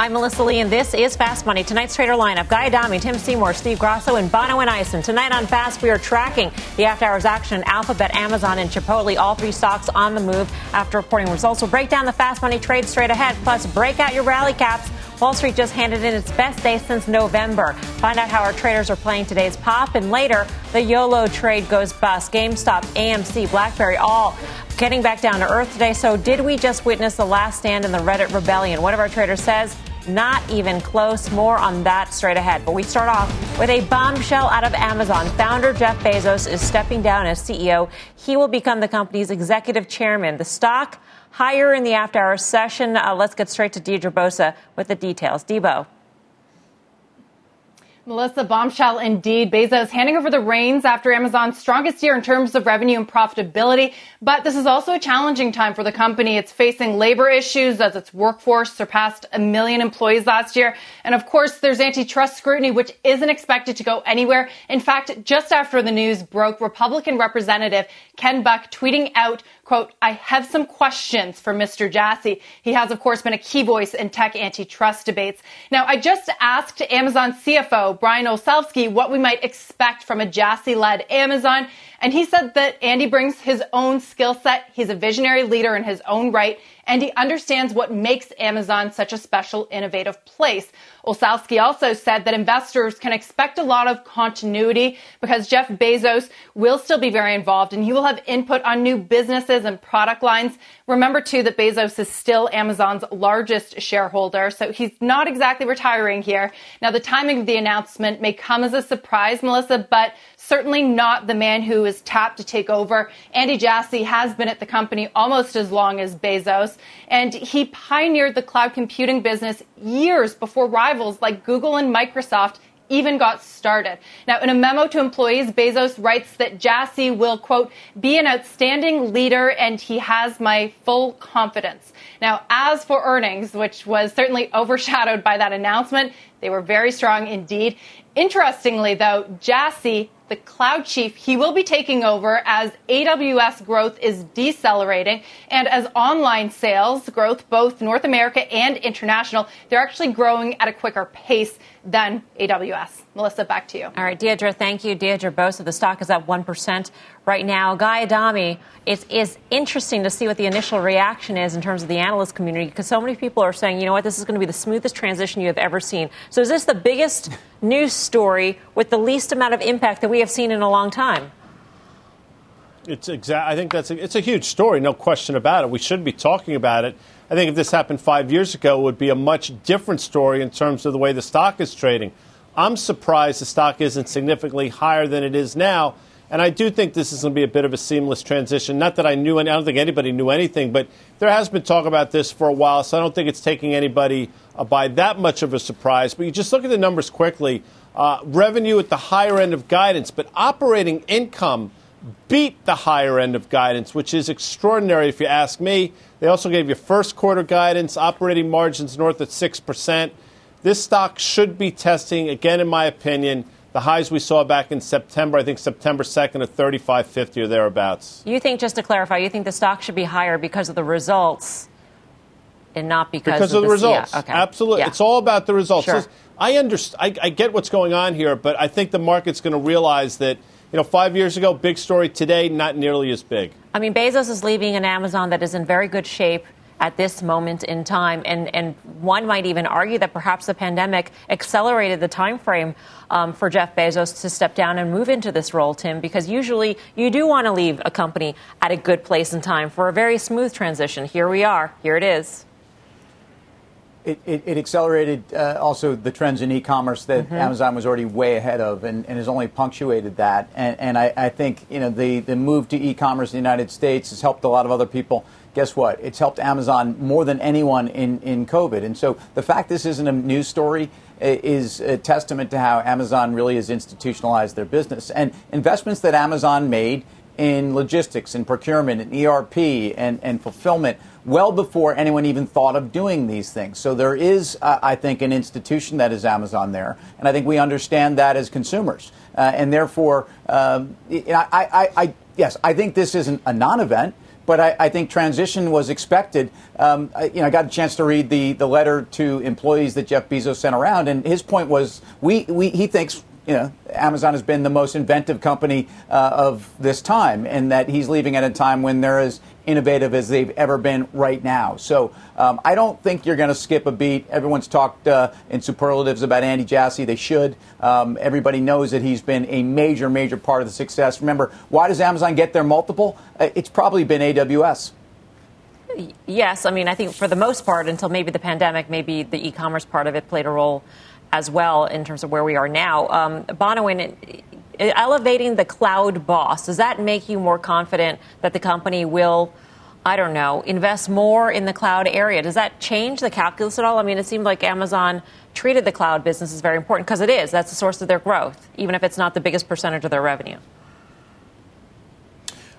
I'm Melissa Lee, and this is Fast Money. Tonight's trader lineup Guy Adami, Tim Seymour, Steve Grasso, and Bonawyn Eison. Tonight on Fast, we are tracking the after hours action Alphabet, Amazon, and Chipotle, all three stocks on the move after reporting results. We'll break down the Fast Money trade straight ahead, plus break out your rally caps. Wall Street just handed in its best day since November. Find out how our traders are playing today's pop, and later, the YOLO trade goes bust. GameStop, AMC, BlackBerry, all getting back down to earth today. So, did we just witness the last stand in the Reddit rebellion? One of our traders says, not even close. More on that straight ahead. But we start off with a bombshell out of Amazon. Founder Jeff Bezos is stepping down as CEO. He will become the company's executive chairman. The stock higher in the after hour session. Uh, let's get straight to Deirdre Bosa with the details. Debo. Melissa, bombshell indeed. Bezos handing over the reins after Amazon's strongest year in terms of revenue and profitability. But this is also a challenging time for the company. It's facing labor issues as its workforce surpassed a million employees last year. And of course, there's antitrust scrutiny, which isn't expected to go anywhere. In fact, just after the news broke, Republican Representative Ken Buck tweeting out, quote, I have some questions for Mr. Jassy. He has, of course, been a key voice in tech antitrust debates. Now, I just asked Amazon CFO Brian Olsavsky what we might expect from a Jassy led Amazon. And he said that Andy brings his own skill set. He's a visionary leader in his own right, and he understands what makes Amazon such a special, innovative place. Olsavsky also said that investors can expect a lot of continuity because Jeff Bezos will still be very involved and he will have input on new businesses and product lines. Remember too that Bezos is still Amazon's largest shareholder, so he's not exactly retiring here. Now the timing of the announcement may come as a surprise, Melissa, but certainly not the man who is tapped to take over. Andy Jassy has been at the company almost as long as Bezos, and he pioneered the cloud computing business years before rivals like Google and Microsoft even got started. Now, in a memo to employees, Bezos writes that Jassy will, quote, be an outstanding leader and he has my full confidence. Now, as for earnings, which was certainly overshadowed by that announcement, they were very strong indeed. Interestingly, though, Jassy the cloud chief, he will be taking over as AWS growth is decelerating. And as online sales growth, both North America and international, they're actually growing at a quicker pace than AWS. Melissa, back to you. All right, Deirdre, thank you. Deirdre Bosa, the stock is up 1% right now. Guy Adami, it's interesting to see what the initial reaction is in terms of the analyst community because so many people are saying, you know what, this is going to be the smoothest transition you have ever seen. So is this the biggest news story with the least amount of impact that we have seen in a long time? It's exact. I think that's a, it's a huge story, no question about it. We should be talking about it. I think if this happened five years ago, it would be a much different story in terms of the way the stock is trading. I'm surprised the stock isn't significantly higher than it is now. And I do think this is going to be a bit of a seamless transition. Not that I knew, any, I don't think anybody knew anything, but there has been talk about this for a while, so I don't think it's taking anybody uh, by that much of a surprise. But you just look at the numbers quickly. Uh, revenue at the higher end of guidance, but operating income beat the higher end of guidance, which is extraordinary if you ask me. They also gave you first quarter guidance, operating margins north of 6%. This stock should be testing, again, in my opinion, the highs we saw back in September, I think September 2nd at 35.50 or thereabouts. You think, just to clarify, you think the stock should be higher because of the results and not because, because of, of the, results? Yeah, okay. Absolutely. Yeah. It's all about the results. Sure. I, understand, I, I get what's going on here, but I think the market's going to realize that you know, five years ago, big story. Today, not nearly as big. I mean, Bezos is leaving an Amazon that is in very good shape at this moment in time. And, and one might even argue that perhaps the pandemic accelerated the time frame um, for Jeff Bezos to step down and move into this role, Tim, because usually you do want to leave a company at a good place in time for a very smooth transition. Here we are. Here it is. It, it, it, accelerated uh, also the trends in e-commerce that mm-hmm. Amazon was already way ahead of, and, and has only punctuated that. And, and I, I, think you know the, the move to e-commerce in the United States has helped a lot of other people guess what? It's helped Amazon more than anyone in, in COVID. And so the fact this isn't a news story is a testament to how Amazon really has institutionalized their business. And investments that Amazon made in logistics and procurement and ERP and, and fulfillment well before anyone even thought of doing these things. So there is, uh, I think, an institution that is Amazon there. And I think we understand that as consumers. Uh, and therefore, um, I, I, I, yes, I think this isn't a non event but I, I, think transition was expected. Um, I, you know, I got a chance to read the, the letter to employees that Jeff Bezos sent around, and his point was we, we he thinks you know, Amazon has been the most inventive company uh, of this time, and that he's leaving at a time when they're as innovative as they've ever been right now. So um, I don't think you're going to skip a beat. Everyone's talked uh, in superlatives about Andy Jassy. They should. Um, everybody knows that he's been a major, major part of the success. Remember, why does Amazon get their multiple? Uh, it's probably been AWS. Yes, I mean, I think for the most part, until maybe the pandemic, maybe the e commerce part of it played a role as well in terms of where we are now. Um, Bonawyn, elevating the cloud boss, does that make you more confident that the company will, I don't know, invest more in the cloud area? Does that change the calculus at all? I mean, it seemed like Amazon treated the cloud business as very important because it is. That's the source of their growth, even if it's not the biggest percentage of their revenue.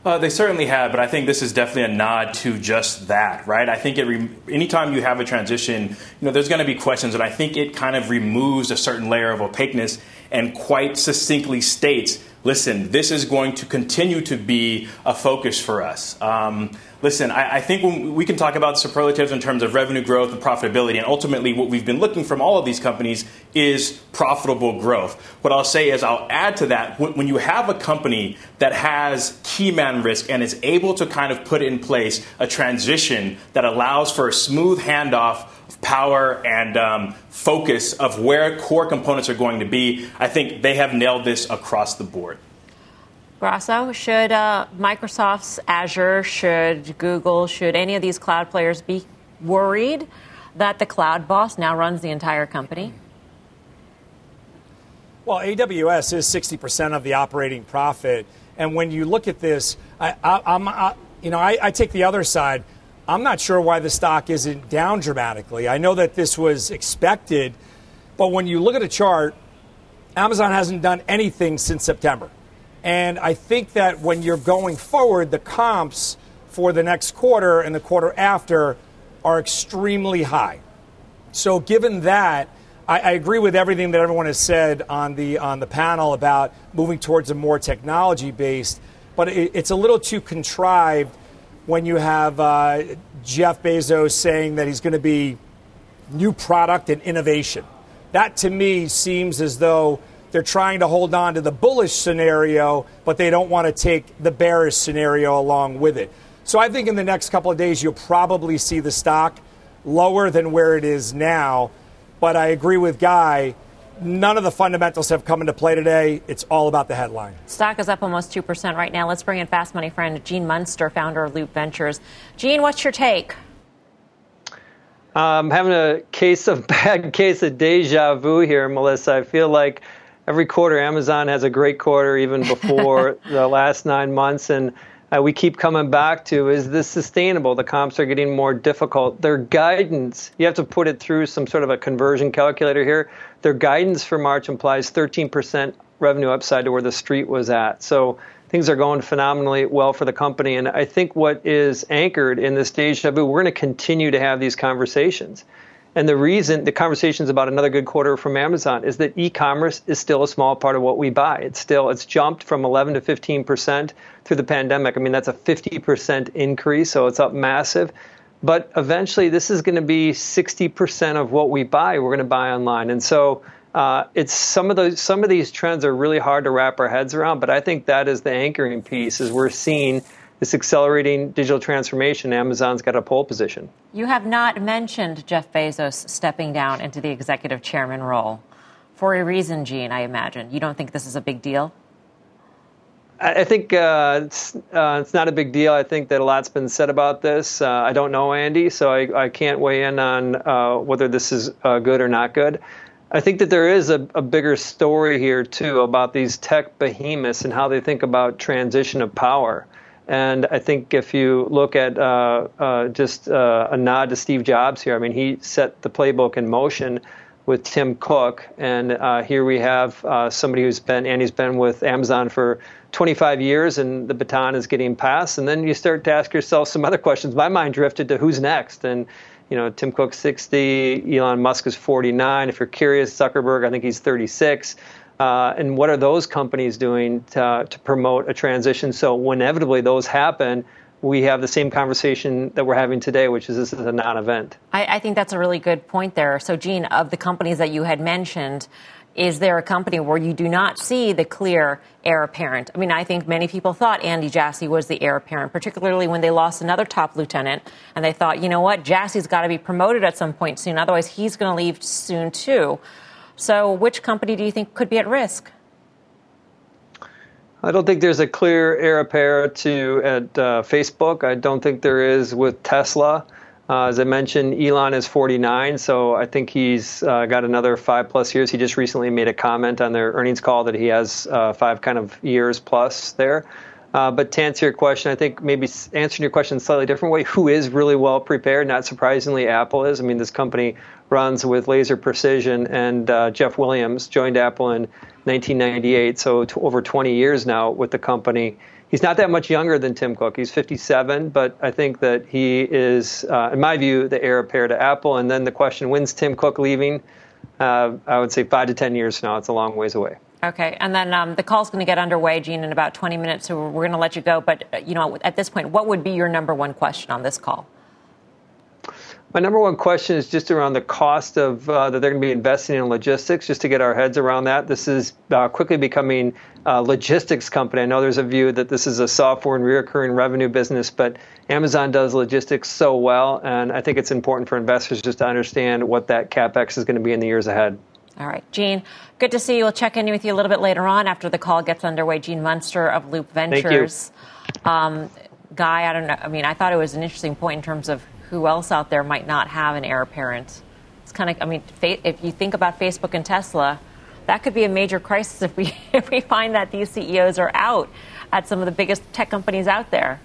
Uh, they certainly have, but I think this is definitely a nod to just that, right? I think it re- anytime you have a transition, you know, there's going to be questions, and I think it kind of removes a certain layer of opaqueness and quite succinctly states listen, this is going to continue to be a focus for us. Um, listen, I, I think we can talk about superlatives in terms of revenue growth and profitability, and ultimately what we've been looking from all of these companies is profitable growth. What I'll say is I'll add to that when, when you have a company that has key man risk and is able to kind of put in place a transition that allows for a smooth handoff of power and um, focus of where core components are going to be, I think they have nailed this across the board. Grasso, should uh, Microsoft's Azure, should Google, should any of these cloud players be worried that the cloud boss now runs the entire company? Well, AWS is 60% of the operating profit. And when you look at this, I, am you know, I, I take the other side. I'm not sure why the stock isn't down dramatically. I know that this was expected, but when you look at a chart, Amazon hasn't done anything since September. And I think that when you're going forward, the comps for the next quarter and the quarter after are extremely high. So, given that, I, I, agree with everything that everyone has said on the on the panel about moving towards a more technology based. But it, it's a little too contrived when you have uh, Jeff Bezos saying that he's going to be new product and innovation. That to me seems as though they're trying to hold on to the bullish scenario, but they don't want to take the bearish scenario along with it. So I think in the next couple of days, you'll probably see the stock lower than where it is now. But I agree with Guy. None of the fundamentals have come into play today. It's all about the headline. Stock is up almost 2% right now. Let's bring in fast money friend Gene Munster, founder of Loop Ventures. Gene, what's your take? I'm having a case of bad case of deja vu here, Melissa. I feel like every quarter Amazon has a great quarter, even before the last nine months, and uh, we keep coming back to is this sustainable? The comps are getting more difficult. Their guidance, you have to put it through some sort of a conversion calculator here. Their guidance for March implies 13% revenue upside to where the street was at. So things are going phenomenally well for the company. And I think what is anchored in this deja vu, we're going to continue to have these conversations. And the reason the conversations about another good quarter from Amazon is that e-commerce is still a small part of what we buy. It's still it's jumped from 11 to 15 percent through the pandemic. I mean that's a 50 percent increase, so it's up massive. But eventually, this is going to be 60 percent of what we buy. We're going to buy online, and so uh, it's some of those some of these trends are really hard to wrap our heads around. But I think that is the anchoring piece. Is we're seeing this accelerating digital transformation, Amazon's got a pole position. You have not mentioned Jeff Bezos stepping down into the executive chairman role. For a reason, Gene, I imagine. You don't think this is a big deal? I think uh, it's, uh, it's not a big deal. I think that a lot's been said about this. Uh, I don't know Andy, so I, I can't weigh in on uh, whether this is uh, good or not good. I think that there is a, a, bigger story here, too, about these tech behemoths and how they think about transition of power. And I think if you look at uh, uh, just uh, a nod to Steve Jobs here, I mean, he set the playbook in motion with Tim Cook. And uh, here we have uh, somebody who's been, and he's been with Amazon for 25 years, and the baton is getting passed. And then you start to ask yourself some other questions. My mind drifted to who's next. And you know, Tim Cook 60, Elon Musk is 49. If you're curious, Zuckerberg, I think he's 36. Uh, and what are those companies doing to, to promote a transition? So, when inevitably those happen, we have the same conversation that we're having today, which is this is a non event. I, I, think that's a really good point there. So, Gene, of the companies that you had mentioned, is there a company where you do not see the clear heir apparent? I mean, I think many people thought Andy Jassy was the heir apparent, particularly when they lost another top lieutenant, and they thought, you know what, Jassy's got to be promoted at some point soon, otherwise he's going to leave soon too. So, which company do you think could be at risk? I don't think there's a clear heir apparent to at uh, Facebook. I don't think there is with Tesla. Uh, as I mentioned, Elon is 49, so I think he's uh, got another five plus years. He just recently made a comment on their earnings call that he has uh, five kind of years plus there. Uh, but to answer your question, I think maybe answering your question in a slightly different way, who is really well prepared? Not surprisingly, Apple is. I mean, this company runs with laser precision, and uh, Jeff Williams joined Apple in 1998, so over 20 years now with the company he's not that much younger than Tim Cook. He's 57, but I think that he is, uh, in my view, the heir apparent to Apple. And then the question, when's Tim Cook leaving? Uh, I would say five to 10 years now. It's a long ways away. Okay, and then um, the call's going to get underway, Gene, in about 20 minutes, so we're going to let you go. But, uh, you know, at this point, what would be your number one question on this call? My number one question is just around the cost of uh, that they're going to be investing in logistics, just to get our heads around that. This is uh, quickly becoming a logistics company. I know there's a view that this is a software and recurring revenue business, but Amazon does logistics so well, and I think it's important for investors just to understand what that capex is going to be in the years ahead. All right, Gene, good to see you. We'll check in with you a little bit later on after the call gets underway. Gene Munster of Loop Ventures. Thank you. Um, Guy, I don't know. I mean, I thought it was an interesting point in terms of who else out there might not have an heir apparent? It's kind of, I mean, if you think about Facebook and Tesla, that could be a major crisis if we if we find that these CEOs are out at some of the biggest tech companies out there.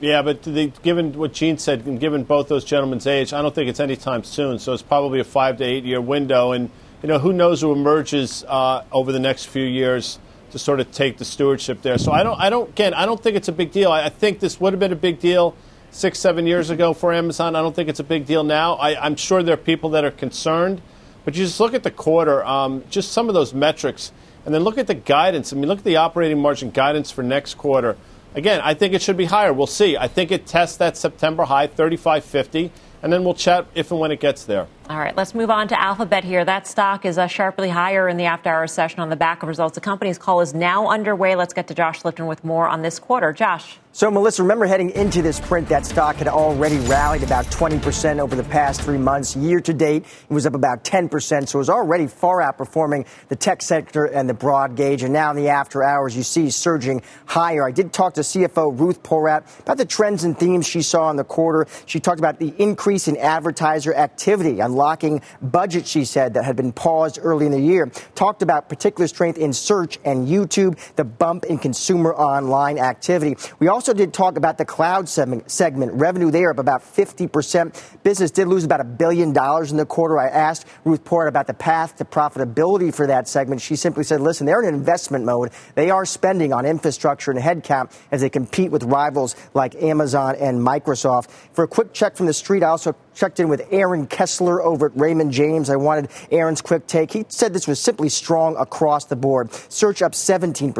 Yeah, but the, given what Gene said, and given both those gentlemen's age, I don't think it's anytime soon. So it's probably a five to eight year window, and you know who knows who emerges uh, over the next few years to sort of take the stewardship there. So I don't, I don't, again, I don't think it's a big deal. I, I think this would have been a big deal six, seven years ago for Amazon. I don't think it's a big deal now. I, am sure there are people that are concerned, but you just look at the quarter, um, just some of those metrics, and then look at the guidance. I mean, look at the operating margin guidance for next quarter. Again, I think it should be higher. We'll see. I think it tests that September high, 35.50, and then we'll chat if and when it gets there. All right, let's move on to Alphabet here. That stock is uh, sharply higher in the after hours session on the back of results. The company's call is now underway. Let's get to Josh Lipton with more on this quarter. Josh. So, Melissa, remember heading into this print, that stock had already rallied about 20% over the past three months. Year to date, it was up about 10%. So it was already far outperforming the tech sector and the broad gauge. And now in the after hours, you see surging higher. I did talk to CFO Ruth Porat about the trends and themes she saw in the quarter. She talked about the increase in advertiser activity, unlocking budget, she said, that had been paused early in the year. Talked about particular strength in search and YouTube, the bump in consumer online activity. We also also did talk about the cloud segment. Revenue there up about 50%. Business did lose about a billion dollars in the quarter. I asked Ruth Porat about the path to profitability for that segment. She simply said, listen, they're in investment mode. They are spending on infrastructure and headcount as they compete with rivals like Amazon and Microsoft. For a quick check from the street, I also checked in with Aaron Kessler over at Raymond James. I wanted Aaron's quick take. He said this was simply strong across the board. Search up 17%,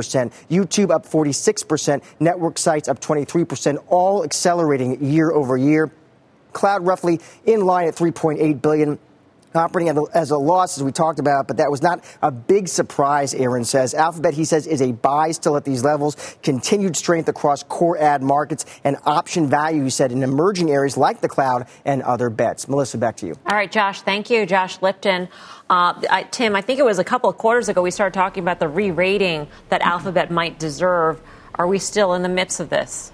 YouTube up 46%, network sites up 23%, all accelerating year over year. Cloud roughly in line at 3.8 billion operating as a loss, as we talked about, but that was not a big surprise, Aaron says. Alphabet, he says, is a buy still at these levels. Continued strength across core ad markets and option value, he said, in emerging areas like the cloud and other bets. Melissa, back to you. All right, Josh, thank you. Josh Lipton. Uh, I, Tim, I think it was a couple of quarters ago we started talking about the re rating that Alphabet might deserve. Are we still in the midst of this?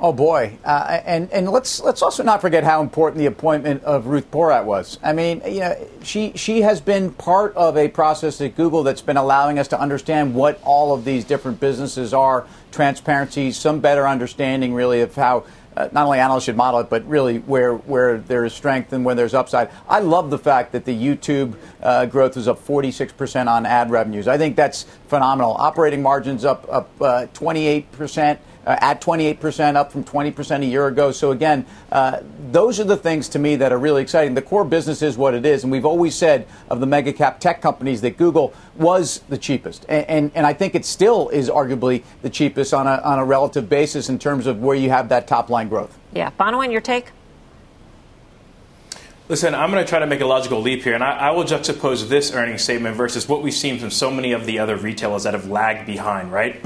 Oh boy, uh, and and let's let's also not forget how important the appointment of Ruth Porat was. I mean, you know, she she has been part of a process at Google that's been allowing us to understand what all of these different businesses are, transparency, some better understanding, really, of how uh, not only analysts should model it, but really where where there is strength and where there's upside. I love the fact that the YouTube uh, growth was up 46% on ad revenues. I think that's phenomenal. Operating margins up up uh, 28% uh, at 28%, up from 20% a year ago. So, again, uh, those are the things to me that are really exciting. The core business is what it is. And we've always said of the mega cap tech companies that Google was the cheapest. And, and, and I think it still is arguably the cheapest on a, on a relative basis in terms of where you have that top line growth. Yeah. Bonawyn, your take? Listen, I'm going to try to make a logical leap here, and I, I, will juxtapose this earnings statement versus what we've seen from so many of the other retailers that have lagged behind, right?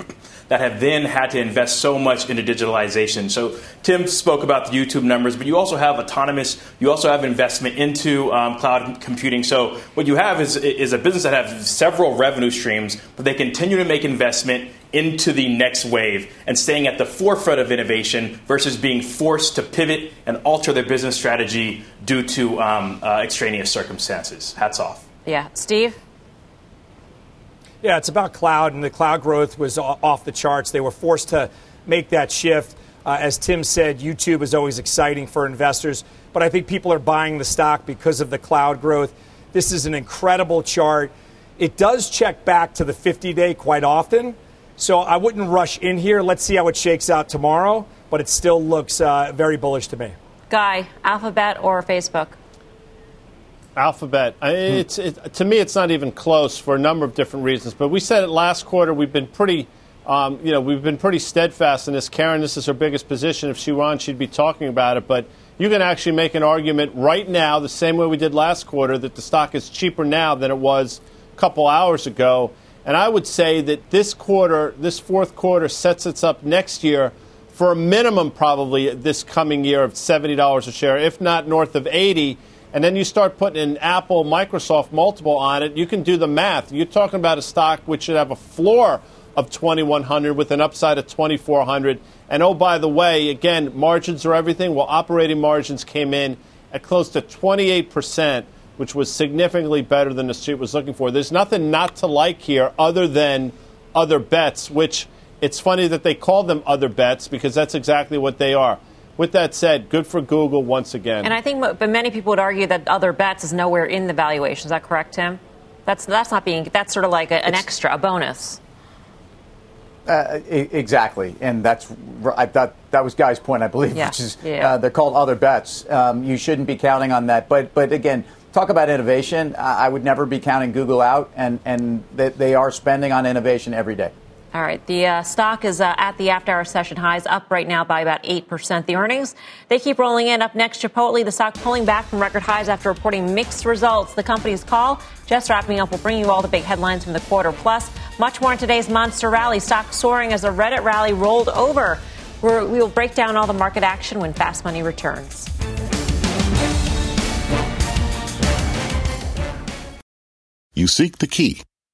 That have then had to invest so much into digitalization. So Tim spoke about the YouTube numbers, but you also have autonomous, you also have investment into um, cloud computing. So what you have is, is a business that has several revenue streams, but they continue to make investment into the next wave and staying at the forefront of innovation versus being forced to pivot and alter their business strategy due to um, uh, extraneous circumstances. Hats off. Yeah. Steve? Yeah, it's about cloud, and the cloud growth was off the charts. They were forced to make that shift. Uh, as Tim said, YouTube is always exciting for investors, but I think people are buying the stock because of the cloud growth. This is an incredible chart. It does check back to the 50 day quite often, so I wouldn't rush in here. Let's see how it shakes out tomorrow, but it still looks uh, very bullish to me. Guy, Alphabet or Facebook? Alphabet. It's it, to me, it's not even close for a number of different reasons. But we said it last quarter. We've been pretty, um, you know, we've been pretty steadfast in this. Karen, this is her biggest position. If she were she'd be talking about it. But you can actually make an argument right now, the same way we did last quarter, that the stock is cheaper now than it was a couple hours ago. And I would say that this quarter, this fourth quarter, sets us up next year for a minimum, probably this coming year of seventy dollars a share, if not north of eighty and then you start putting an Apple, Microsoft multiple on it, you can do the math. You're talking about a stock which should have a floor of 2100 with an upside of 2400. And oh, by the way, again, margins are everything. Well, operating margins came in at close to 28%, which was significantly better than the street was looking for. There's nothing not to like here other than other bets, which it's funny that they call them other bets because that's exactly what they are. With that said, good for Google once again. And I think, but many people would argue that other bets is nowhere in the valuation. Is that correct, Tim? That's that's not being. That's sort of like a, an it's, extra, a bonus. Uh, exactly, and that's I thought that was Guy's point, I believe, yeah. which is yeah. uh, they're called other bets. Um, you shouldn't be counting on that. But but again, talk about innovation. I would never be counting Google out, and and they, they are spending on innovation every day. All right. The uh, stock is uh, at the after hour session highs, up right now by about 8%. The earnings, they keep rolling in. Up next, Chipotle, the stock pulling back from record highs after reporting mixed results. The company's call, just wrapping up, will bring you all the big headlines from the quarter. Plus, much more in today's Monster Rally. Stock soaring as the Reddit rally rolled over. We're, we will break down all the market action when Fast Money returns. You seek the key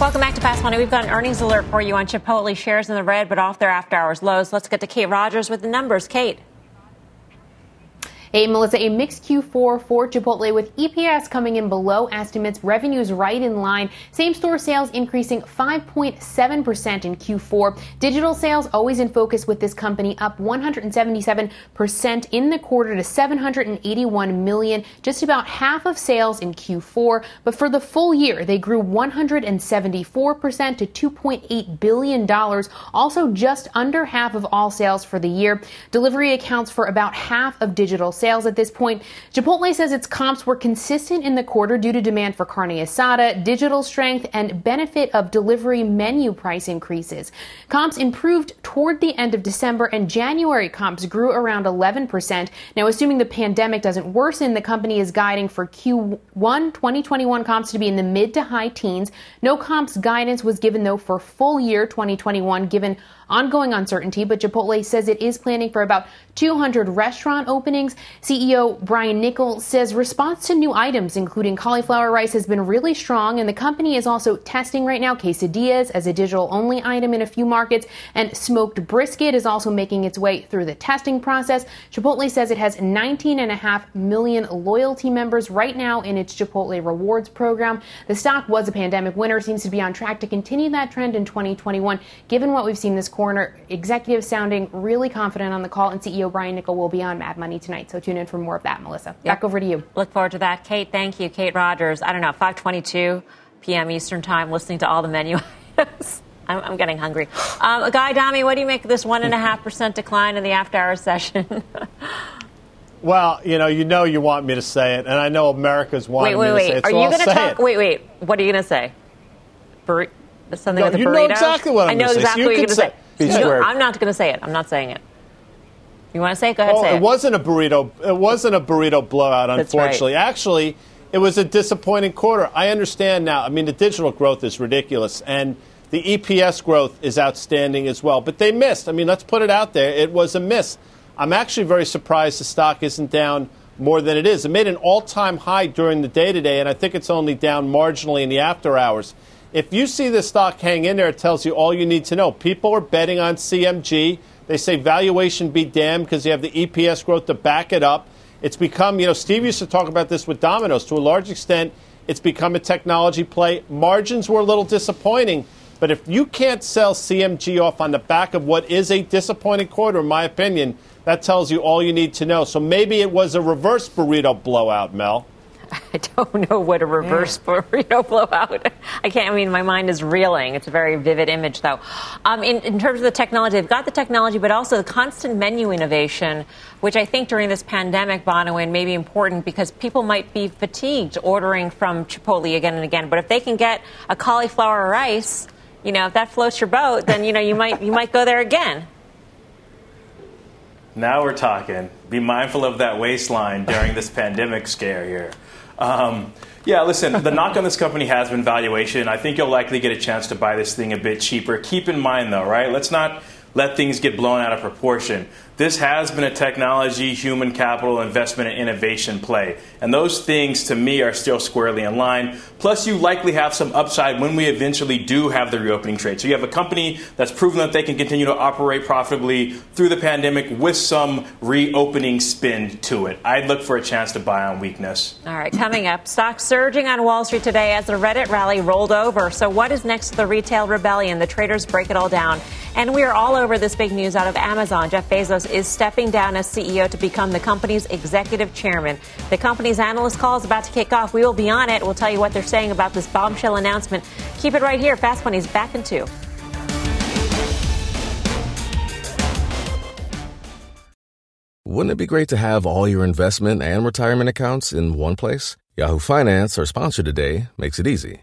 Welcome back to Fast Money. We've got an earnings alert for you on Chipotle shares in the red, but off their after hours lows. Let's get to Kate Rogers with the numbers. Kate. Hey, Melissa, a mixed Q4 for Chipotle with EPS coming in below estimates, revenues right in line, same store sales increasing 5.7% in Q4. Digital sales always in focus with this company up 177% in the quarter to 781 million, just about half of sales in Q4. But for the full year, they grew 174% to $2.8 billion, also just under half of all sales for the year. Delivery accounts for about half of digital sales sales at this point. Chipotle says its comps were consistent in the quarter due to demand for carne asada, digital strength, and benefit of delivery menu price increases. Comps improved toward the end of December, and January comps grew around 11%. Now, assuming the pandemic doesn't worsen, the company is guiding for Q1 2021 comps to be in the mid to high teens. No comps guidance was given, though, for full year 2021, given ongoing uncertainty, but Chipotle says it is planning for about 200 restaurant openings. CEO Brian Niccol says response to new items, including cauliflower rice, has been really strong, and the company is also testing right now quesadillas as a digital only item in a few markets, and smoked brisket is also making its way through the testing process. Chipotle says it has 19.5 million loyalty members right now in its Chipotle Rewards program. The stock was a pandemic winner, seems to be on track to continue that trend in 2021, given what we've seen this corner. Executives sounding really confident on the call, and CEO Brian Niccol will be on Mad Money tonight. So tune in for more of that, Melissa. Back over to you. Look forward to that. Kate, thank you. Kate Rogers, I don't know, 522 p.m. Eastern Time, listening to all the menu items. I'm, I'm getting hungry. Um, Guy Adami, what do you make of this 1.5% decline in the after hours session? Well, you know, you know you want me to say it, and I know America's wanting wait, wait, me to say wait. it, Are so you I'll going to talk? it. Wait, wait. What are you going to say? Burri- something No, with a you know exactly what I'm I know gonna say, so exactly you what you're going to say- say. Be No. I'm not going to say it. I'm not saying it. You want to say it? Go ahead, Oh, say it it. wasn't a burrito. It wasn't a burrito blowout, That's right. unfortunately. Actually, it was a disappointing quarter. I understand now. I mean, the digital growth is ridiculous, and the EPS growth is outstanding as well. But they missed. I mean, let's put it out there. It was a miss. I'm actually very surprised the stock isn't down more than it is. It made an all-time high during the day today, and I think it's only down marginally in the after hours. If you see the stock hang in there, it tells you all you need to know. People are betting on CMG. They say valuation be damned because you have the EPS growth to back it up. It's become, you know, Steve used to talk about this with Domino's. To a large extent, it's become a technology play. Margins were a little disappointing, but if you can't sell CMG off on the back of what is a disappointing quarter, in my opinion, that tells you all you need to know. So maybe it was a reverse burrito blowout, Mel. I don't know what a reverse burrito blowout. I can't. I mean, my mind is reeling. It's a very vivid image, though. Um, in, in terms of the technology, they've got the technology, but also the constant menu innovation, which I think during this pandemic, Bonawyn, may be important because people might be fatigued ordering from Chipotle again and again. But if they can get a cauliflower rice, you know, if that floats your boat, then you know you might you might go there again. Now we're talking. Be mindful of that waistline during this pandemic scare here. Um, yeah, listen, the knock on this company has been valuation. I think you'll likely get a chance to buy this thing a bit cheaper. Keep in mind, though, right? Let's not let things get blown out of proportion. This has been a technology, human capital, investment, and innovation play. And those things, to me, are still squarely in line. Plus, you likely have some upside when we eventually do have the reopening trade. So you have a company that's proven that they can continue to operate profitably through the pandemic with some reopening spin to it. I'd look for a chance to buy on weakness. All right, coming up, stocks surging on Wall Street today as the Reddit rally rolled over. So, what is next to the retail rebellion? The traders break it all down. And we are all over this big news out of Amazon. Jeff Is stepping down as CEO to become the company's executive chairman. The company's analyst call is about to kick off. We will be on it. We'll tell you what they're saying about this bombshell announcement. Keep it right here. Fast Money's back in two. Wouldn't it be great to have all your investment and retirement accounts in one place? Yahoo Finance, our sponsor today, makes it easy.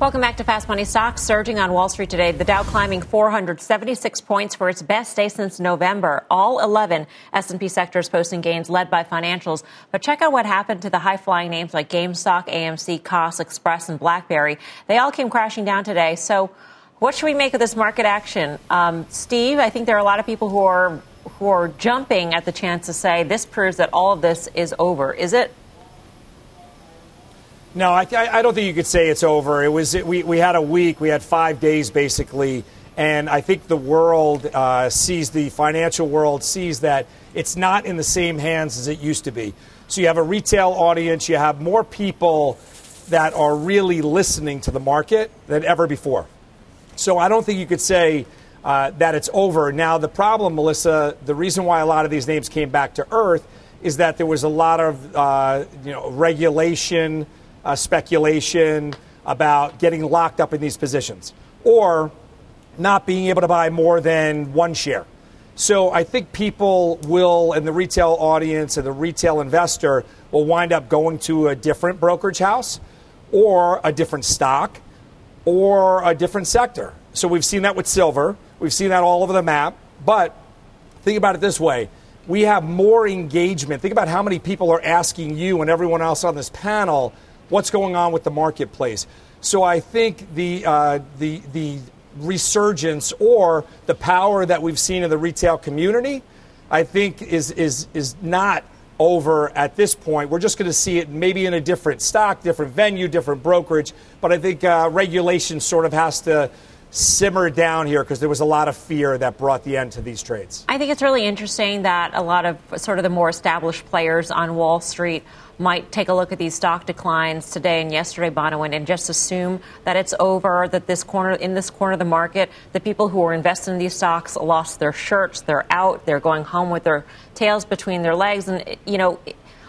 Welcome back to Fast Money. Stocks surging on Wall Street today. The Dow climbing 476 points for its best day since November. All 11 S&P sectors posting gains led by financials. But check out what happened to the high-flying names like GameStop, AMC, Koss, Express, and BlackBerry. They all came crashing down today. So what should we make of this market action? Um, Steve, I think there are a lot of people who are who are jumping at the chance to say this proves that all of this is over. Is it? No, I, I don't think you could say it's over. It was we, we had a week, we had five days basically, and I think the world uh, sees the financial world sees that it's not in the same hands as it used to be. So you have a retail audience, you have more people that are really listening to the market than ever before. So I don't think you could say uh, that it's over. Now the problem, Melissa, the reason why a lot of these names came back to earth is that there was a lot of uh, you know regulation uh, speculation about getting locked up in these positions or not being able to buy more than one share. So I think people will, and the retail audience and the retail investor will wind up going to a different brokerage house or a different stock or a different sector. So we've seen that with silver. We've seen that all over the map. But think about it this way we have more engagement. Think about how many people are asking you and everyone else on this panel what's going on with the marketplace. So I think the, uh, the, the resurgence or the power that we've seen in the retail community, I think is, is, is not over at this point. We're just going to see it maybe in a different stock, different venue, different brokerage. But I think uh, regulation sort of has to simmer down here because there was a lot of fear that brought the end to these trades. I think it's really interesting that a lot of sort of the more established players on Wall Street might take a look at these stock declines today and yesterday, Bonawyn, and just assume that it's over, that this corner, in this corner of the market, the people who are invested in these stocks lost their shirts, they're out, they're going home with their tails between their legs. And, you know,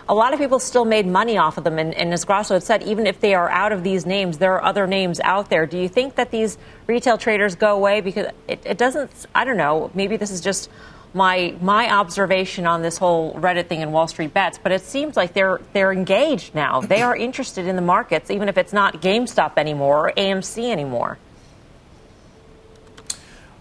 a lot of people still made money off of them. And, and as Grasso had said, even if they are out of these names, there are other names out there. Do you think that these retail traders go away? Because it, it doesn't, I don't know, maybe this is just my my observation on this whole Reddit thing and Wall Street bets, but it seems like they're they're engaged now. They are interested in the markets, even if it's not GameStop anymore or AMC anymore.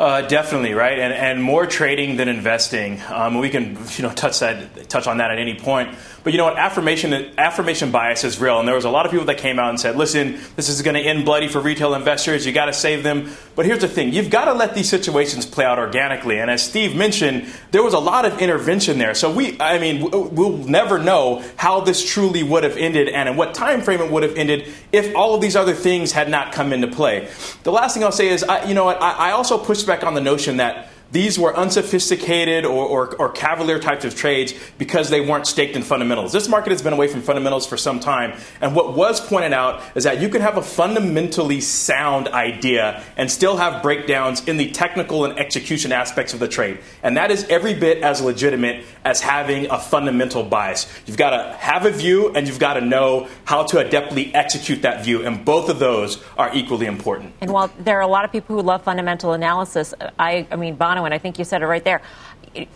Uh, definitely, right, and and more trading than investing. Um, we can you know touch that touch on that at any point. But you know what? Affirmation affirmation bias is real, and there was a lot of people that came out and said, "Listen, this is going to end bloody for retail investors. You got to save them." But here's the thing: you've got to let these situations play out organically. And as Steve mentioned, there was a lot of intervention there. So we, I mean, we'll never know how this truly would have ended and in what time frame it would have ended if all of these other things had not come into play. The last thing I'll say is, I, you know what? I, I also push back on the notion that these were unsophisticated or, or, or, cavalier types of trades because they weren't staked in fundamentals. This market has been away from fundamentals for some time. And what was pointed out is that you can have a fundamentally sound idea and still have breakdowns in the technical and execution aspects of the trade. And that is every bit as legitimate as having a fundamental bias. You've got to have a view and you've got to know how to adeptly execute that view. And both of those are equally important. And while there are a lot of people who love fundamental analysis, I, I mean, Bono and I think you said it right there.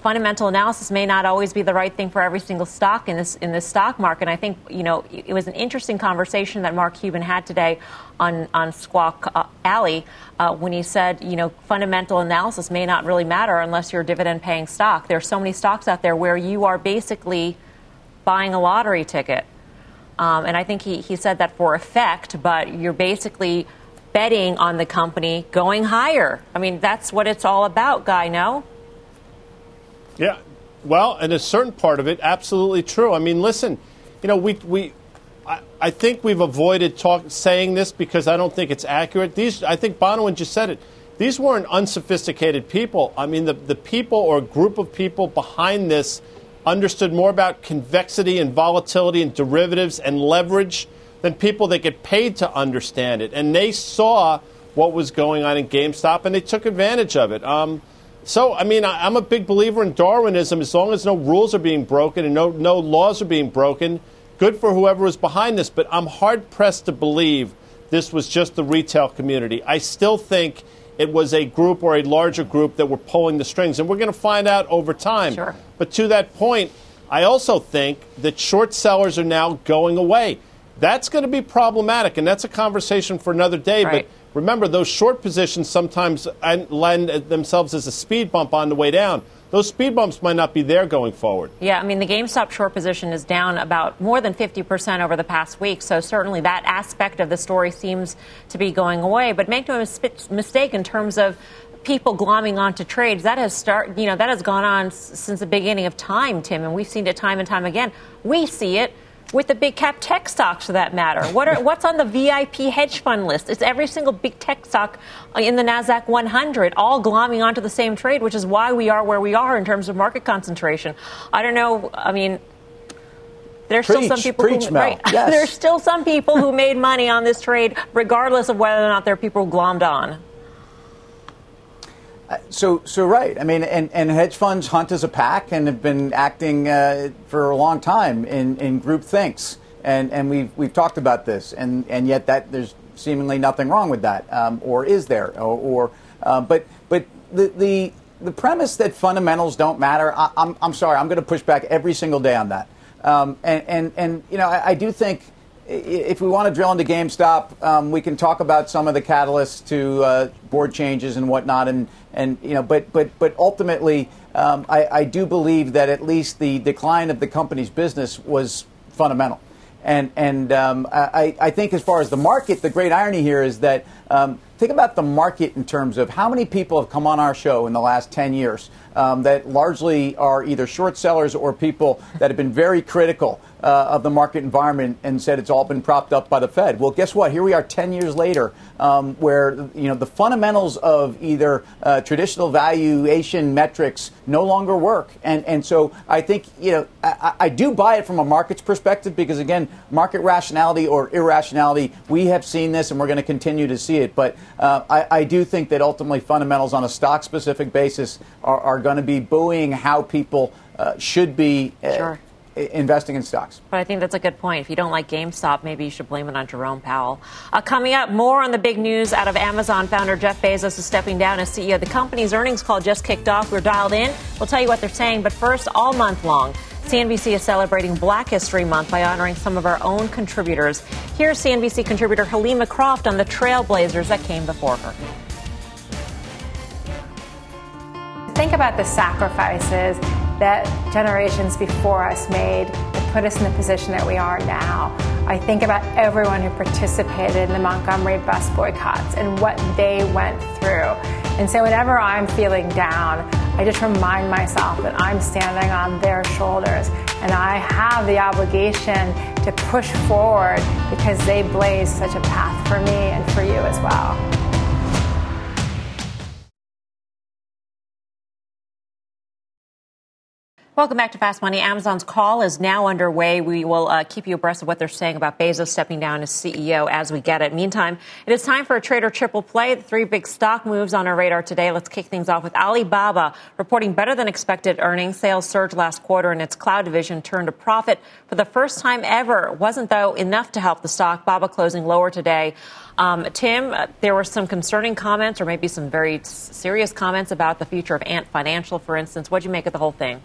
Fundamental analysis may not always be the right thing for every single stock in this in this stock market. And I think you know it was an interesting conversation that Mark Cuban had today on on Squawk uh, Alley uh, when he said you know fundamental analysis may not really matter unless you're a dividend paying stock. There are so many stocks out there where you are basically buying a lottery ticket. Um, and I think he, he said that for effect, but you're basically betting on the company going higher. I mean, that's what it's all about, Guy, no? Yeah. Well, and a certain part of it, absolutely true. I mean, listen, you know, we, we I, think we've avoided talk, saying this because I don't think it's accurate. These, I think Bonawyn just said it. These weren't unsophisticated people. I mean, the, the people or group of people behind this understood more about convexity and volatility and derivatives and leverage than people that get paid to understand it. And they saw what was going on in GameStop and they took advantage of it. Um, so, I mean, I, am a big believer in Darwinism. As long as no rules are being broken and no, no laws are being broken, good for whoever was behind this. But I'm hard pressed to believe this was just the retail community. I still think it was a group or a larger group that were pulling the strings. And we're going to find out over time. Sure. But to that point, I also think that short sellers are now going away That's going to be problematic, and that's a conversation for another day. Right. But remember, those short positions sometimes lend themselves as a speed bump on the way down. Those speed bumps might not be there going forward. Yeah, I mean, the GameStop short position is down about more than 50% over the past week. So certainly that aspect of the story seems to be going away. But make no mis- mistake in terms of people glomming onto trades. That has start, you know, that has gone on s- since the beginning of time, Tim, and we've seen it time and time again. We see it with the big cap tech stocks, for that matter. What are, what's on the VIP hedge fund list? It's every single big tech stock in the Nasdaq 100, all glomming onto the same trade, which is why we are where we are in terms of market concentration. I don't know. I mean. There's preach, still some people preach, who right, Yes. there's still some people who made money on this trade, regardless of whether or not there are people who glommed on. So, so right. I mean, and, and hedge funds hunt as a pack and have been acting uh, for a long time in, in group thinks, and and we've we've talked about this, and and yet that there's seemingly nothing wrong with that, um, or is there? Or, or uh, but but the the the premise that fundamentals don't matter, I, I'm I'm sorry, I'm going to push back every single day on that, um, and and and you know, I, I do think if we want to drill into GameStop, um, we can talk about some of the catalysts to uh, board changes and whatnot, and and you know, but but but ultimately, um, I, I do believe that at least the decline of the company's business was fundamental. And and um, I, I think as far as the market, the great irony here is that um, think about the market in terms of how many people have come on our show in the last 10 years um, that largely are either short sellers or people that have been very critical uh, of the market environment and said it's all been propped up by the Fed. Well, guess what? Here we are 10 years later, um, where you know the fundamentals of either uh, traditional valuation metrics no longer work, and and so I think you know I, I do buy it from a markets perspective because again, market rationality or irrationality, we have seen this and we're going to continue to see it, but uh, I, I do think that ultimately fundamentals on a stock specific basis are, are going to be buoying how people uh, should be. Uh, Sure. Investing in stocks. But I think that's a good point. If you don't like GameStop, maybe you should blame it on Jerome Powell. Uh, coming up, more on the big news out of Amazon founder Jeff Bezos is stepping down as CEO. The company's earnings call just kicked off. We're dialed in. We'll tell you what they're saying. But first, all month long, CNBC is celebrating Black History Month by honoring some of our own contributors. Here's CNBC contributor Helima Croft on the trailblazers that came before her. Think about the sacrifices that generations before us made to put us in the position that we are now. I think about everyone who participated in the Montgomery bus boycotts and what they went through. And so whenever I'm feeling down, I just remind myself that I'm standing on their shoulders and I have the obligation to push forward because they blaze such a path for me and for you as well. Welcome back to Fast Money. Amazon's call is now underway. We will uh, keep you abreast of what they're saying about Bezos stepping down as CEO as we get it. Meantime, it is time for a trader triple play. The three big stock moves on our radar today. Let's kick things off with Alibaba reporting better than expected earnings. Sales surged last quarter and its cloud division turned a profit for the first time ever. Wasn't though enough to help the stock. Baba closing lower today. Um, Tim, uh, there were some concerning comments or maybe some very serious comments about the future of Ant Financial, for instance. What'd you make of the whole thing?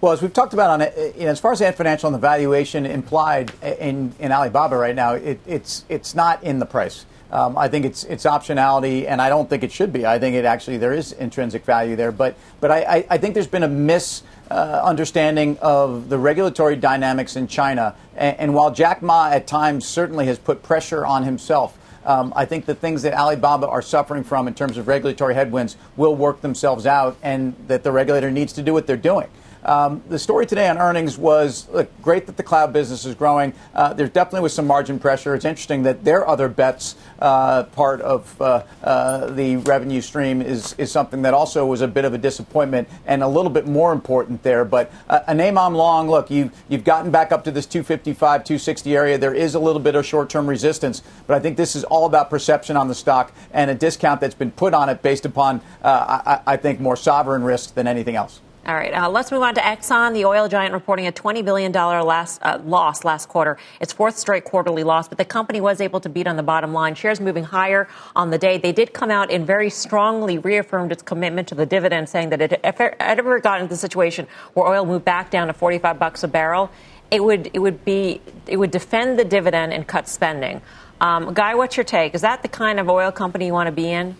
Well, as we've talked about on it, you know, as far as Ant Financial and the valuation implied in, in Alibaba right now, it, it's it's not in the price. Um, I think it's it's optionality, and I don't think it should be. I think it actually there is intrinsic value there, but but I, I, I think there's been a mis uh, understanding of the regulatory dynamics in China, and, and while Jack Ma at times certainly has put pressure on himself. Um, I think the things that Alibaba are suffering from in terms of regulatory headwinds will work themselves out, and that the regulator needs to do what they're doing. Um, the story today on earnings was look, great that the cloud business is growing. Uh, there definitely was some margin pressure. It's interesting that their other bets uh, part of uh, uh, the revenue stream is, is something that also was a bit of a disappointment and a little bit more important there. But uh, a name I'm long, look, you, you've gotten back up to this 255, 260 area. There is a little bit of short term resistance, but I think this is all about perception on the stock and a discount that's been put on it based upon, uh, I, I think, more sovereign risk than anything else. All right, uh, let's move on to Exxon, the oil giant, reporting a $20 billion last, uh, loss last quarter. Its fourth straight quarterly loss, but the company was able to beat on the bottom line. Shares moving higher on the day. They did come out and very strongly reaffirmed its commitment to the dividend, saying that it, if it ever got into the situation where oil moved back down to 45 bucks a barrel, it would it would be it would defend the dividend and cut spending. Um, Guy, what's your take? Is that the kind of oil company you want to be in?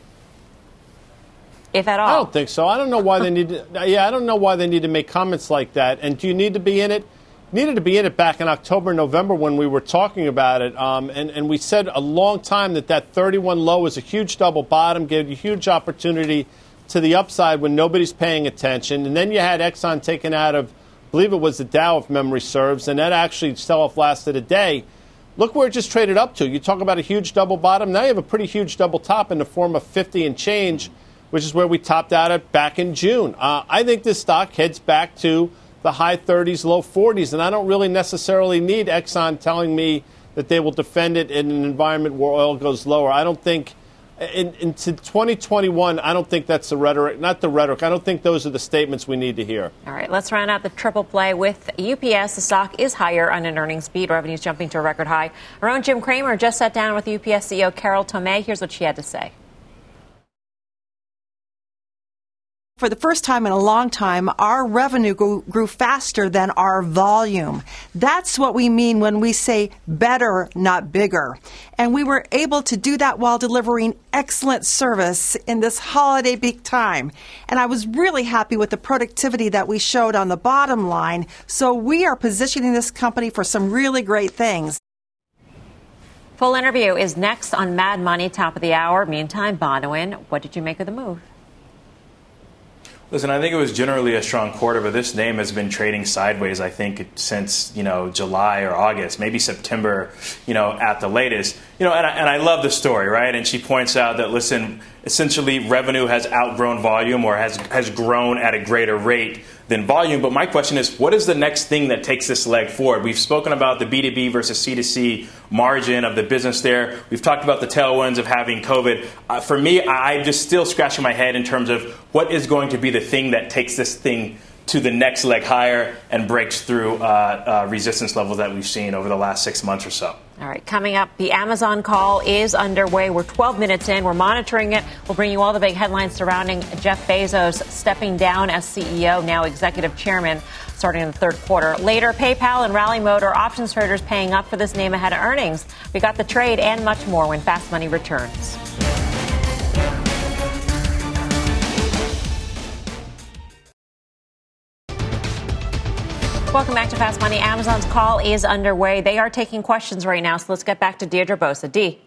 If at all, I don't think so. I don't know why they need. To, yeah, I don't know why they need to make comments like that. And do you need to be in it? needed to be in it back in October, November when we were talking about it, um, and, and we said a long time that that 31 low was a huge double bottom, gave you a huge opportunity to the upside when nobody's paying attention. And then you had Exxon taken out of, I believe it was the Dow, if memory serves, and that actually sell-off lasted a day. Look where it just traded up to. You talk about a huge double bottom. Now you have a pretty huge double top in the form of 50 and change, which is where we topped out at back in June. Uh, I think this stock heads back to – the high 30s, low 40s. And I don't really necessarily need Exxon telling me that they will defend it in an environment where oil goes lower. I don't think in, into 2021, I don't think that's the rhetoric, not the rhetoric. I don't think those are the statements we need to hear. All right, let's round out the triple play with UPS. The stock is higher on an earnings beat, revenues jumping to a record high. Our own Jim Cramer just sat down with UPS CEO Carol Tomé. Here's what she had to say. For the first time in a long time, our revenue grew, grew, faster than our volume. That's what we mean when we say better, not bigger. And we were able to do that while delivering excellent service in this holiday peak time. And I was really happy with the productivity that we showed on the bottom line. So we are positioning this company for some really great things. Full interview is next on Mad Money, top of the hour. Meantime, Bonawyn, what did you make of the move? Listen, I think it was generally a strong quarter, but this name has been trading sideways. I think since you know July or August, maybe September, you know, at the latest. You know, and I, and I love the story, right? And she points out that listen, essentially revenue has outgrown volume or has has grown at a greater rate than volume. But my question is, what is the next thing that takes this leg forward? We've spoken about the B2B versus C2C margin of the business there. We've talked about the tailwinds of having COVID. Uh, for me, I'm just still scratching my head in terms of what is going to be the thing that takes this thing to the next leg higher and breaks through uh, uh, resistance levels that we've seen over the last six months or so. All right, coming up, the Amazon call is underway. We're 12 minutes in. We're monitoring it. We'll bring you all the big headlines surrounding Jeff Bezos stepping down as CEO, now executive chairman, starting in the third quarter. Later, PayPal and Rally Mode are options traders paying up for this name ahead of earnings. We got the trade and much more when Fast Money returns. Welcome back to Fast Money. Amazon's call is underway. They are taking questions right now, so let's get back to Deirdre Bosa. D.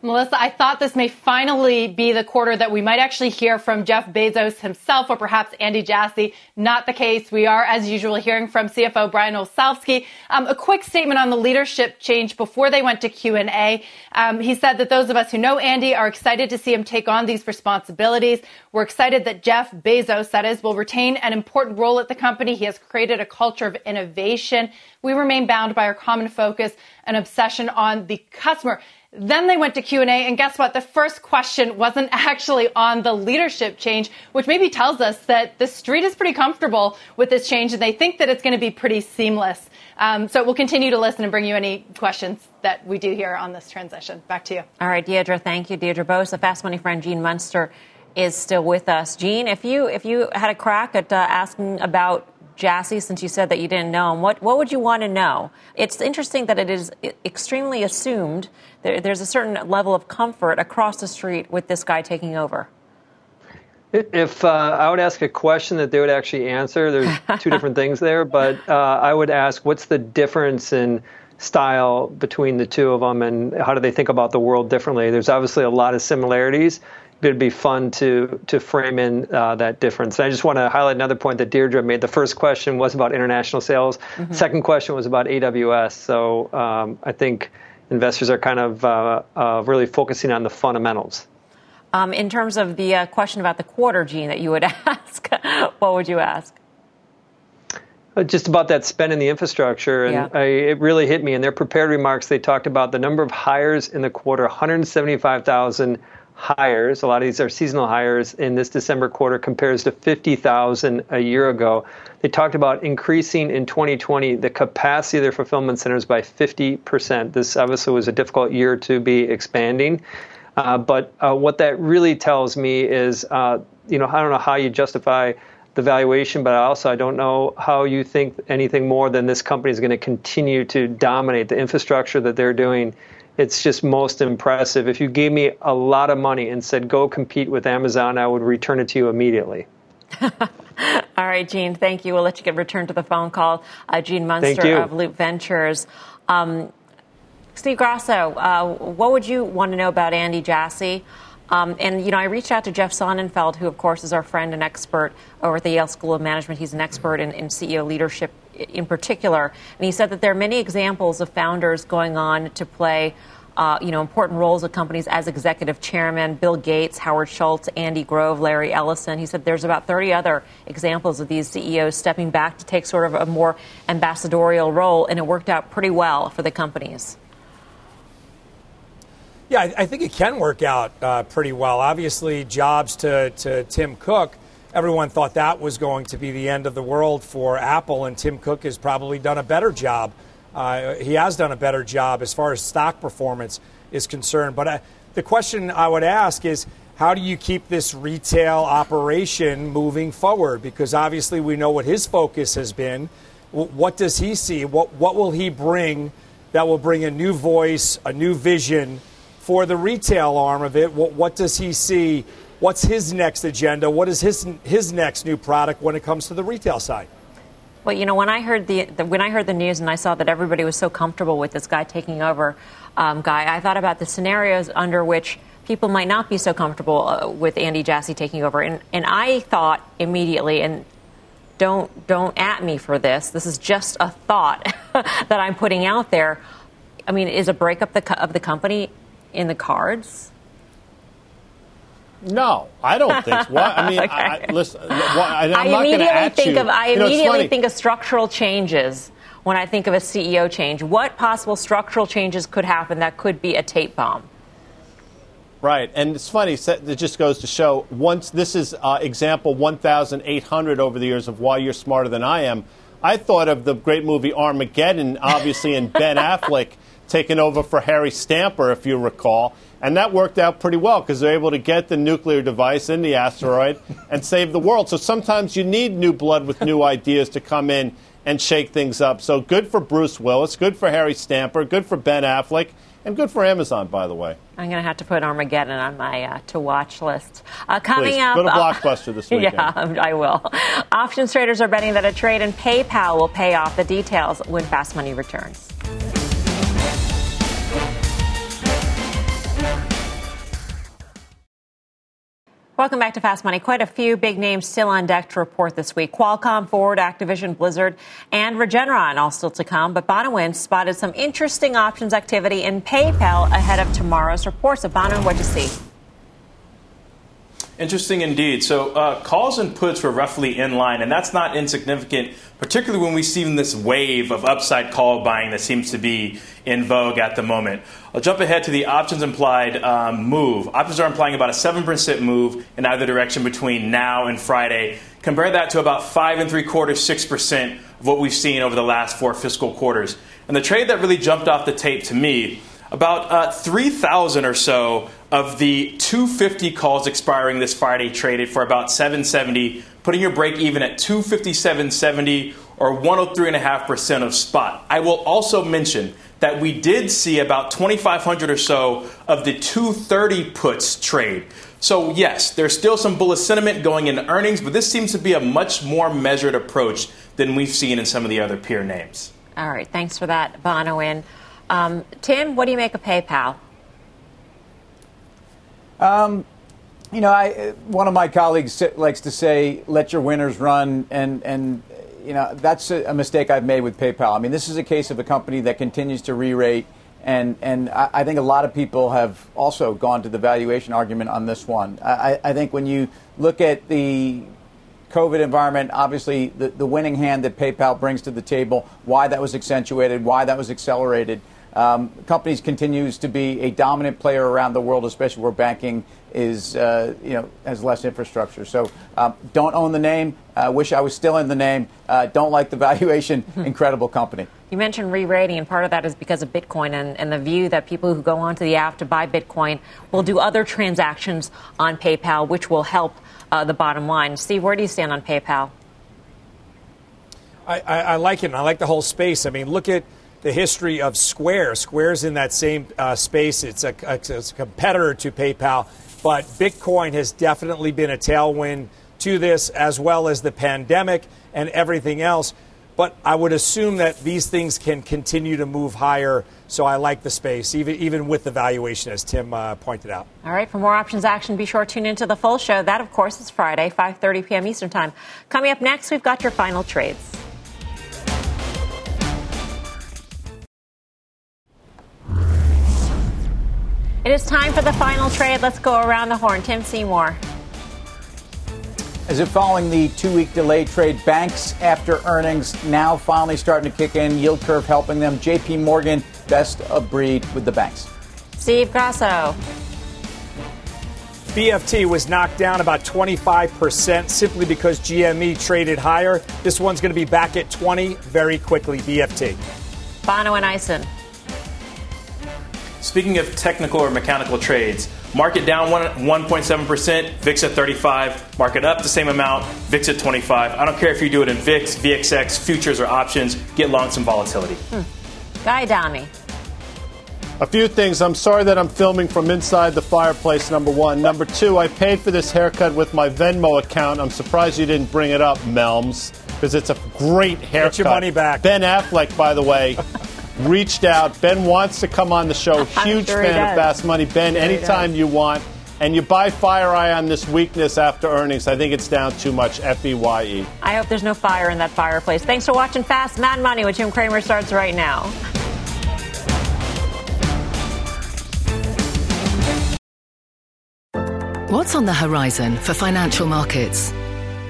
Melissa, I thought this may finally be the quarter that we might actually hear from Jeff Bezos himself or perhaps Andy Jassy. Not the case. We are, as usual, hearing from CFO Brian Olsavsky. Um, a quick statement on the leadership change before they went to Q&A. Um, he said that those of us who know Andy are excited to see him take on these responsibilities. We're excited that Jeff Bezos, that is, will retain an important role at the company. He has created a culture of innovation. We remain bound by our common focus and obsession on the customer. Then they went to Q&A and guess what? The first question wasn't actually on the leadership change, which maybe tells us that the street is pretty comfortable with this change and they think that it's going to be pretty seamless. Um, so we'll continue to listen and bring you any questions that we do here on this transition. Back to you. All right, Deirdre, thank you. Deirdre Bosa, the Fast Money friend Gene Munster is still with us. Gene, if you if you had a crack at uh, asking about Jassy, since you said that you didn't know him, what, what would you want to know? It's interesting that it is extremely assumed. There, there's a certain level of comfort across the street with this guy taking over. If uh, I would ask a question that they would actually answer, there's two different things there, but uh, I would ask what's the difference in style between the two of them and how do they think about the world differently? There's obviously a lot of similarities, it'd be fun to to frame in uh, that difference. And I just want to highlight another point that Deirdre made. The first question was about international sales. Mm-hmm. Second question was about AWS. So um, I think investors are kind of uh, uh, really focusing on the fundamentals. Um, in terms of the uh, question about the quarter, Gene, that you would ask, what would you ask? Uh, just about that spend in the infrastructure, and yeah. I, it really hit me. In their prepared remarks, they talked about the number of hires in the quarter: 175,000 hires. A lot of these are seasonal hires in this December quarter compares to 50,000 a year ago. They talked about increasing in 2020 the capacity of their fulfillment centers by 50%. This obviously was a difficult year to be expanding. Uh, but uh, what that really tells me is, uh, you know, I don't know how you justify the valuation, but also I don't know how you think anything more than this company is going to continue to dominate the infrastructure that they're doing. It's just most impressive. If you gave me a lot of money and said, go compete with Amazon, I would return it to you immediately. All right, Gene, thank you. We'll let you get returned to the phone call. Uh, Gene Munster of Loup Ventures. Um, Steve Grasso, uh, what would you want to know about Andy Jassy? Um, and, you know, I reached out to Jeff Sonnenfeld, who, of course, is our friend and expert over at the Yale School of Management. He's an expert in, in CEO leadership in particular. And he said that there are many examples of founders going on to play. Uh, you know, important roles at companies as executive chairman, Bill Gates, Howard Schultz, Andy Grove, Larry Ellison. He said there's about 30 other examples of these CEOs stepping back to take sort of a more ambassadorial role, and it worked out pretty well for the companies. Yeah, I, I think it can work out uh, pretty well. Obviously, Jobs to, to Tim Cook, everyone thought that was going to be the end of the world for Apple, and Tim Cook has probably done a better job. Uh, he has done a better job as far as stock performance is concerned. But uh, the question I would ask is how do you keep this retail operation moving forward? Because obviously, we know what his focus has been. What does he see? What, what will he bring that will bring a new voice, a new vision? for the retail arm of it. What, what, does he see? What's his next agenda? What is his his next new product when it comes to the retail side? Well, you know, when I heard the, the when I heard the news and I saw that everybody was so comfortable with this guy taking over, um, guy, I thought about the scenarios under which people might not be so comfortable uh, with Andy Jassy taking over, and and I thought immediately and. Don't don't at me for this. This is just a thought that I'm putting out there. I mean, is a breakup the, of the company in the cards? No, I don't think so. I mean, okay. I, listen, I, am I not immediately think you. of I you immediately think of structural changes when I think of a CEO change. What possible structural changes could happen that could be a tape bomb? Right, and it's funny. It just goes to show. Once this is uh, example 1,800 over the years of why you're smarter than I am. I thought of the great movie Armageddon, obviously, and Ben Affleck taking over for Harry Stamper, if you recall. And that worked out pretty well because they're able to get the nuclear device in the asteroid and save the world. So sometimes you need new blood with new ideas to come in and shake things up. So good for Bruce Willis, good for Harry Stamper, good for Ben Affleck, and good for Amazon, by the way. I'm going to have to put Armageddon on my uh, to watch list. Uh, coming Please, up, go to Blockbuster this weekend. yeah, I will. Options traders are betting that a trade in PayPal will pay off. The details when Fast Money returns. Welcome back to Fast Money. Quite a few big names still on deck to report this week. Qualcomm, Ford, Activision, Blizzard, and Regeneron all still to come. But Bonawyn spotted some interesting options activity in PayPal ahead of tomorrow's report. So Bonawyn, what'd you see? Interesting indeed. So uh, calls and puts were roughly in line, and that's not insignificant, particularly when we see this wave of upside call buying that seems to be in vogue at the moment. I'll jump ahead to the options implied um, move. Options are implying about a 7% move in either direction between now and Friday. Compare that to about 5 and 3 quarters, 6% of what we've seen over the last four fiscal quarters. And the trade that really jumped off the tape to me about uh, 3,000 or so of the 250 calls expiring this Friday traded for about 770, putting your break even at 257.70 or 103.5% of spot. I will also mention that we did see about 2,500 or so of the 230 puts trade. So, yes, there's still some bullish sentiment going into earnings, but this seems to be a much more measured approach than we've seen in some of the other peer names. All right, thanks for that, Bonawyn. Um, Tim, what do you make of PayPal? Um, you know, I, one of my colleagues likes to say, "Let your winners run," and and you know that's a, mistake I've made with PayPal. I mean, this is a case of a company that continues to re-rate, and and I, I think a lot of people have also gone to the valuation argument on this one. I, I think when you look at the COVID environment, obviously the, the winning hand that PayPal brings to the table, why that was accentuated, why that was accelerated. Um, companies continues to be a dominant player around the world, especially where banking is uh, you know has less infrastructure. So um, don't own the name. Uh, wish I was still in the name. Uh, don't like the valuation. Incredible company. You mentioned re-rating, and part of that is because of Bitcoin and, and the view that people who go onto the app to buy Bitcoin will do other transactions on PayPal, which will help uh, the bottom line. Steve, where do you stand on PayPal? I, I, I like it. And I like the whole space. I mean, look at the history of Square. Square's in that same uh, space. It's a, it's a competitor to PayPal, but Bitcoin has definitely been a tailwind to this, as well as the pandemic and everything else. But I would assume that these things can continue to move higher. So I like the space, even even with the valuation, as Tim uh, pointed out. All right. For more options action, be sure to tune into the full show. That, of course, is Friday, 5:30 p.m. Eastern Time. Coming up next, we've got your final trades. It is time for the final trade. Let's go around the horn. Tim Seymour. As if following the two week delay trade, banks after earnings now finally starting to kick in, yield curve helping them. JP Morgan, best of breed with the banks. Steve Grasso. BFT was knocked down about 25% simply because GME traded higher. This one's going to be back at 20 very quickly, BFT. Bonawyn Eison. Speaking of technical or mechanical trades, market down 1.7%, VIX at 35, market up the same amount, VIX at 25. I don't care if you do it in VIX, VXX, futures, or options, get long some volatility. Hmm. Guy Adami. A few things. I'm sorry that I'm filming from inside the fireplace, number one. Number two, I paid for this haircut with my Venmo account. I'm surprised you didn't bring it up, Melms, because it's a great haircut. Get your money back. Ben Affleck, by the way. reached out. Ben wants to come on the show. Huge sure fan of Fast Money. Ben, Sure anytime you want. And you buy FireEye on this weakness after earnings. I think it's down too much. F E Y E. I hope there's no fire in that fireplace. Thanks for watching Fast Mad Money with Jim Cramer starts right now. What's on the horizon for financial markets?